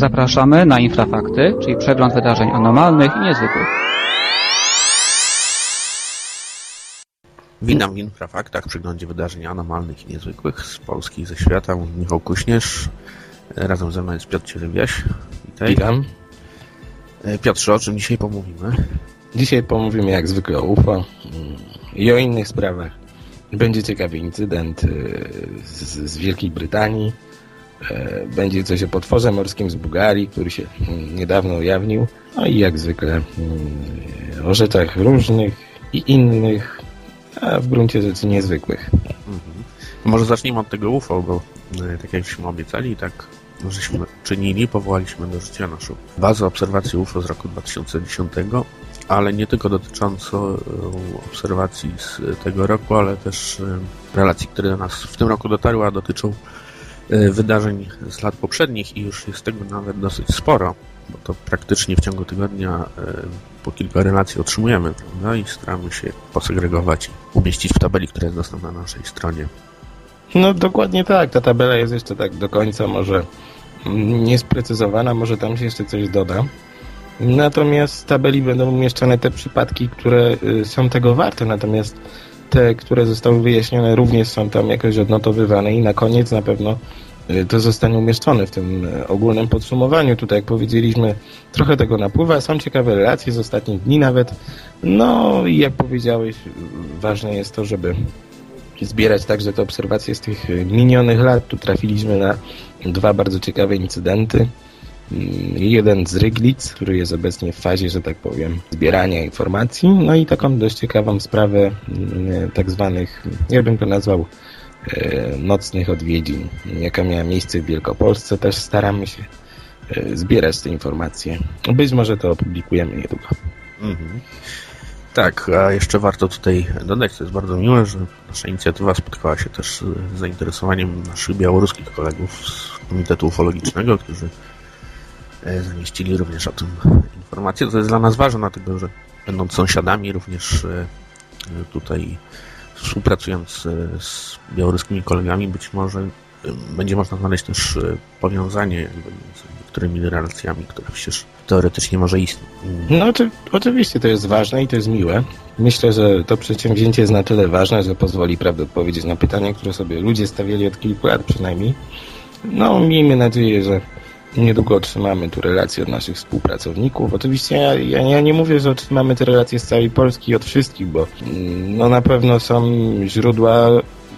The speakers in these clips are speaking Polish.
Zapraszamy na Infrafakty, czyli przegląd wydarzeń anormalnych i niezwykłych. Witam w Infrafaktach, przeglądzie wydarzeń anormalnych i niezwykłych z Polski i ze świata. Michał Kuśnierz, razem ze mną jest Piotr Cielebiaś. Witaj. Witam. E, Piotrze, o czym dzisiaj pomówimy? Dzisiaj pomówimy jak zwykle o UFO mm, i o innych sprawach. Będzie ciekawy incydent e, z, z Wielkiej Brytanii. E, będzie coś o potworze morskim z Bułgarii, który się mm, niedawno ujawnił. No i jak zwykle mm, o rzeczach różnych i innych, a w gruncie rzeczy niezwykłych. Mhm. Może zacznijmy od tego UFO, bo tak jakśmy obiecali, tak żeśmy czynili, powołaliśmy do życia naszą bazę obserwacji UFO z roku 2010, ale nie tylko dotyczącą obserwacji z tego roku, ale też e, relacji, które do nas w tym roku dotarły, a dotyczą e, wydarzeń z lat poprzednich i już jest tego nawet dosyć sporo, bo to praktycznie w ciągu tygodnia e, po kilka relacji otrzymujemy, prawda? I staramy się posegregować, umieścić w tabeli, która jest dostępna na naszej stronie. No dokładnie tak, ta tabela jest jeszcze tak do końca może niesprecyzowana, może tam się jeszcze coś doda. Natomiast w tabeli będą umieszczone te przypadki, które y, są tego warte, natomiast te, które zostały wyjaśnione również są tam jakoś odnotowywane i na koniec na pewno y, to zostanie umieszczone w tym y, ogólnym podsumowaniu. Tutaj, jak powiedzieliśmy, trochę tego napływa. Są ciekawe relacje z ostatnich dni nawet. No i jak powiedziałeś, ważne jest to, żeby zbierać także te obserwacje z tych minionych lat. Tu trafiliśmy na dwa bardzo ciekawe incydenty. Mm, jeden z Ryglic, który jest obecnie w fazie, że tak powiem, zbierania informacji. No i taką dość ciekawą sprawę mm, tak zwanych, ja bym to nazwał, e, nocnych odwiedzin, jaka miała miejsce w Wielkopolsce. Też staramy się e, zbierać te informacje. Być może to opublikujemy niedługo. Mhm. Tak, a jeszcze warto tutaj dodać, to jest bardzo miłe, że nasza inicjatywa spotkała się też z zainteresowaniem naszych białoruskich kolegów z Komitetu Ufologicznego, którzy zamieścili również o tym informację. To jest dla nas ważne, dlatego że będąc sąsiadami również e, tutaj współpracując e, z białoruskimi kolegami być może będzie można znaleźć też powiązanie z niektórymi relacjami, które przecież teoretycznie może istnieć. No oczywiście to jest ważne i to jest miłe. Myślę, że to przedsięwzięcie jest na tyle ważne, że pozwoli prawdę odpowiedzieć na pytania, które sobie ludzie stawiali od kilku lat przynajmniej. No miejmy nadzieję, że niedługo otrzymamy tu relacje od naszych współpracowników. Oczywiście ja, ja, ja, nie mówię, że otrzymamy te relacje z całej Polski i od wszystkich, bo mm, no na pewno są źródła,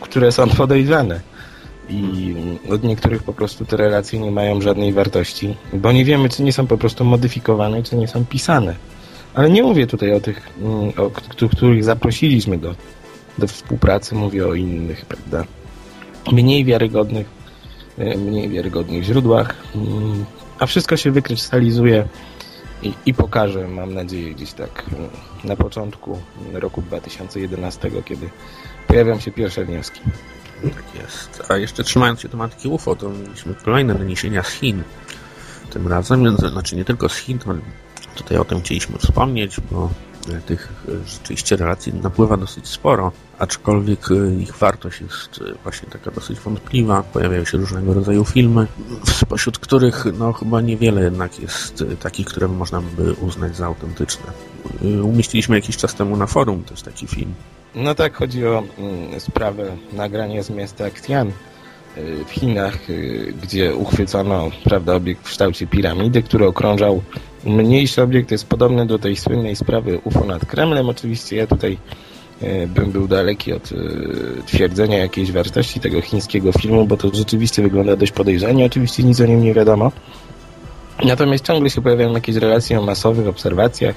które są podejrzane i od niektórych po prostu te relacje nie mają żadnej wartości, bo nie wiemy, czy nie są po prostu modyfikowane, czy nie są pisane. Ale nie mówię tutaj o tych, mm, o których zaprosiliśmy do, do współpracy, mówię o innych, prawda, mniej wiarygodnych, mniej wiarygodnych źródłach, mm, a wszystko się wykrystalizuje i, i pokaże, mam nadzieję, gdzieś tak mm, na początku roku 2011, kiedy pojawią się pierwsze wnioski. Tak jest. A jeszcze trzymając się tematyki UFO, to mieliśmy kolejne doniesienia z Chin. Tym razem, znaczy nie tylko z Chin, tutaj o tym chcieliśmy wspomnieć, bo tych rzeczywiście relacji napływa dosyć sporo, aczkolwiek ich wartość jest właśnie taka dosyć wątpliwa. Pojawiają się różnego rodzaju filmy, spośród których no chyba niewiele jednak jest takich, które można by uznać za autentyczne. Umieściliśmy jakiś czas temu na forum też taki film no tak, chodzi o mm, sprawę nagrania z miasta Xi'an w Chinach, y, gdzie uchwycono prawda, obiekt w kształcie piramidy, który okrążał mniejszy obiekt, jest podobny do tej słynnej sprawy UFO nad Kremlem. Oczywiście ja tutaj y, bym był daleki od twierdzenia jakiejś wartości tego chińskiego filmu, bo to rzeczywiście wygląda dość podejrzanie. Oczywiście nic o nim nie wiadomo. Natomiast ciągle się pojawiają jakieś relacje o masowych obserwacjach,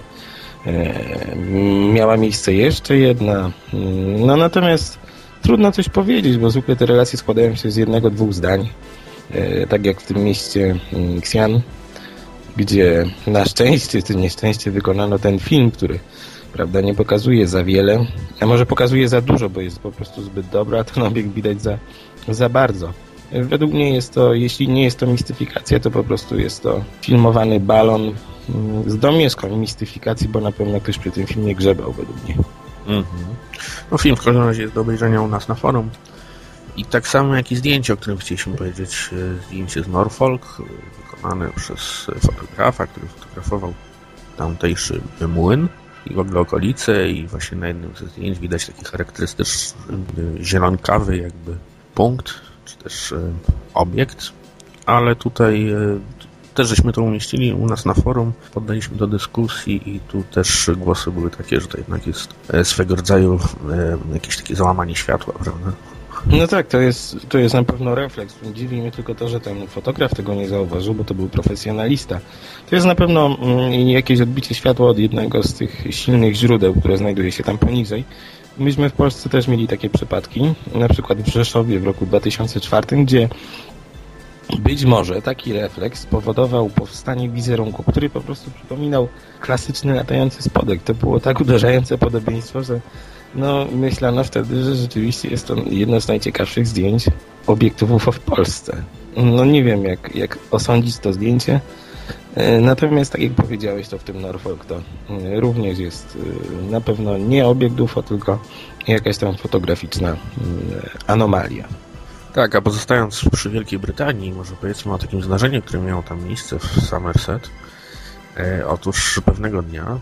E, miała miejsce jeszcze jedna. No natomiast trudno coś powiedzieć, bo zwykle te relacje składają się z jednego, dwóch zdań. E, tak jak w tym mieście mm, Xi'an, gdzie na szczęście czy nieszczęście wykonano ten film, który prawda, nie pokazuje za wiele, a może pokazuje za dużo, bo jest po prostu zbyt dobra, a ten obiekt widać za, za bardzo. Według mnie jest to, jeśli nie jest to mistyfikacja, to po prostu jest to filmowany balon z domieszką mistyfikacji, bo na pewno ktoś przy tym filmie grzebał według mnie. Mhm. No film w każdym razie jest do obejrzenia u nas na forum. I tak samo jak i zdjęcie, o którym chcieliśmy powiedzieć, e, zdjęcie z Norfolk, zatrzymany przez fotografa, który fotografował tamtejszy młyn i w ogóle okolice i właśnie na jednym ze zdjęć widać taki charakterystyczny zielonkawy jakby punkt, czy też e, obiekt, ale tutaj e, też żeśmy to umieścili u nas na forum, poddaliśmy do dyskusji i tu też głosy były takie, że to jednak jest e, swego rodzaju jakieś takie załamanie światła, prawda? No tak, to jest, to jest na pewno refleks. Dziwi mnie tylko to, że ten fotograf tego nie zauważył, bo to był profesjonalista. To jest na pewno mm, jakieś odbicie światła od jednego z tych silnych źródeł, które znajduje się tam poniżej. Myśmy w Polsce też mieli takie przypadki, na przykład w Rzeszowie w roku 2004, gdzie być może taki refleks spowodował powstanie wizerunku, który po prostu przypominał klasyczny latający spodek. To było tak uderzające podobieństwo, że no, myślano wtedy, że rzeczywiście jest to jedno z najciekawszych zdjęć obiektów UFO w Polsce. No nie wiem, jak, jak osądzić to zdjęcie. E, natomiast, tak jak powiedziałeś, to w tym Norfolk to e, również jest e, na pewno nie obiekt UFO, tylko jakaś tam fotograficzna anomalia. Tak, a pozostając przy Wielkiej Brytanii, może powiedzmy o takim zdarzeniu, które miało tam miejsce w Somerset. E, otóż pewnego dnia e,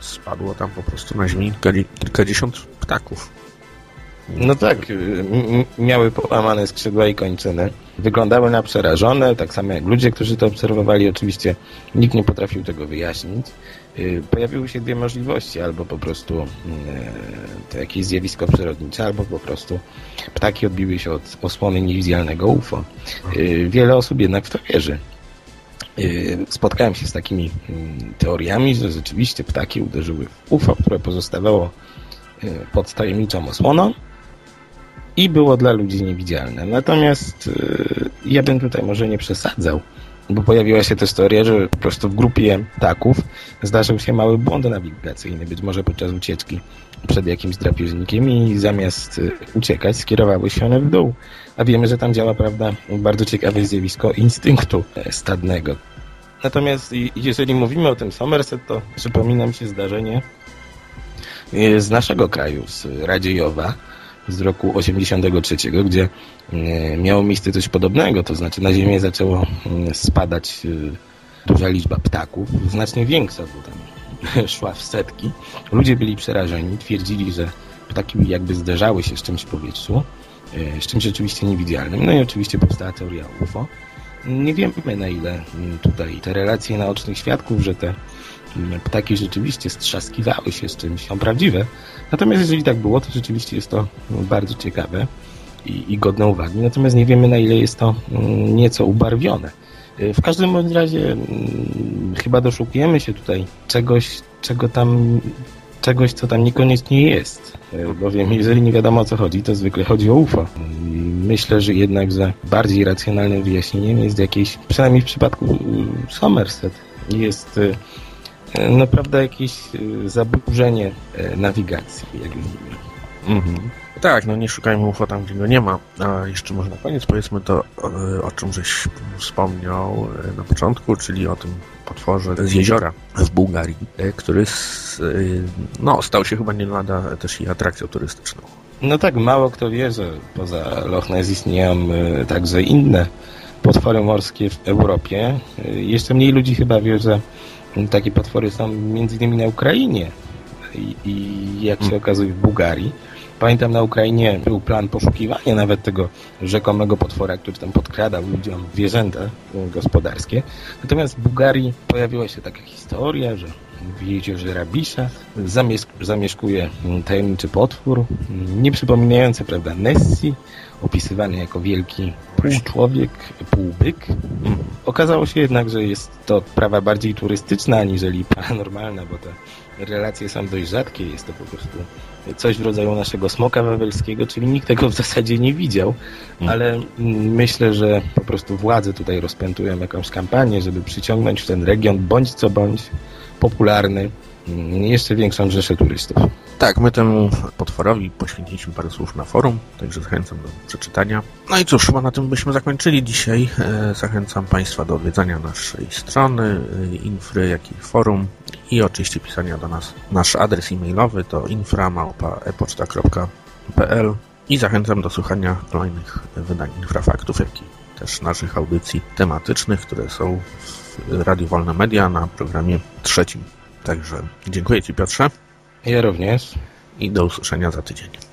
spadło tam po prostu na ziemi kilkadziesiąt ptaków. No tak, miały połamane skrzydła i kończyny. Wyglądały na przerażone, tak samo jak ludzie, którzy to obserwowali. Oczywiście nikt nie potrafił tego wyjaśnić. Y, pojawiły się dwie możliwości, albo po prostu e, to jakieś zjawisko przyrodnicze, albo po prostu ptaki odbiły się od osłony niewidzialnego UFO. Y, wiele osób jednak w to wierzy. Y, spotkałem się z takimi mm, teoriami, że rzeczywiście ptaki uderzyły w UFO, które pozostawało pod tajemniczą osłoną i było dla ludzi niewidzialne. Natomiast ja bym tutaj może nie przesadzał bo pojawiła się też teoria, że po prostu w grupie ptaków zdarzył się mały błąd nawigacyjny, być może podczas ucieczki przed jakimś drapieżnikiem i zamiast y, uciekać skierowały się one w dół. A wiemy, że tam działa, prawda, bardzo ciekawe zjawisko instynktu e, stadnego. Natomiast jeżeli mówimy o tym Somerset, to przypomina mi się zdarzenie e, z naszego kraju, z Radziejowa, z roku 83, gdzie e, miało miejsce coś podobnego, to znaczy na ziemię zaczęło e, spadać e, duża liczba ptaków, znacznie większa, bo tam szła w setki. Ludzie byli przerażeni, twierdzili, że ptaki jakby zderzały się z czymś w powietrzu, z czymś oczywiście niewidzialnym. No i oczywiście powstała teoria UFO. Nie wiemy na ile tutaj te relacje naocznych świadków, że te ptaki rzeczywiście strzaskiwały się z czymś, są prawdziwe. Natomiast jeżeli tak było, to rzeczywiście jest to bardzo ciekawe i, i godne uwagi. Natomiast nie wiemy, na ile jest to mm, nieco ubarwione. Y, w każdym razie mm, chyba doszukujemy się tutaj czegoś, czego tam, czegoś, co tam niekoniecznie jest. Y, bowiem jeżeli nie wiadomo o co chodzi, to zwykle chodzi o UFO. Myślę, że jednak za bardziej racjonalnym wyjaśnieniem jest jakieś, przynajmniej w przypadku y, Somerset, jest naprawdę jakieś y, zaburzenie e, nawigacji, jak mówimy. Mhm. Tak, no nie szukajmy UFO tam, gdzie go nie ma. A jeszcze może na koniec powiedzmy to, e, o czym żeś wspomniał e, na początku, czyli o tym potworze z jeziora w Bułgarii, który no, stał się chyba nie lada też i atrakcją turystyczną. No tak, mało kto wie, że poza Loch Ness istnieją także inne potwory morskie w Europie. Jeszcze mniej ludzi chyba wie, że takie potwory są między innymi na Ukrainie i, i jak się hmm. okazuje w Bułgarii. Pamiętam na Ukrainie był plan poszukiwania nawet tego rzekomego potwora, który tam podkradał ludziom zwierzęta gospodarskie. Natomiast w Bułgarii pojawiła się taka historia, że w jeziorze Rabisza zamieszkuje tajemniczy potwór, nie przypominający, prawda, Nessie, opisywany jako wielki półczłowiek, półbyk. Okazało się jednak, że jest to prawa bardziej turystyczna aniżeli paranormalna, bo te relacje są dość rzadkie. Jest to po prostu coś w rodzaju naszego smoka wawelskiego, czyli nikt tego w zasadzie nie widział, mm. ale myślę, że po prostu władze tutaj rozpętują jakąś kampanię, żeby przyciągnąć w ten region bądź co bądź popularny jeszcze większą rzeszę turystów. Tak, my temu potworowi poświęciliśmy parę słów na forum, także zachęcam do przeczytania. No i cóż, chyba na tym byśmy zakończyli dzisiaj. E, zachęcam Państwa do odwiedzania naszej strony e, infry, jak i forum i oczywiście pisania do nas. Nasz adres e-mailowy to infra.epoczta.pl i zachęcam do słuchania kolejnych wydań infrafaktów, jak i też naszych audycji tematycznych, które są w Radiu Wolne Media na programie trzecim. Także dziękuję Ci Piotrze Ja również. i do usłyszenia za tydzień.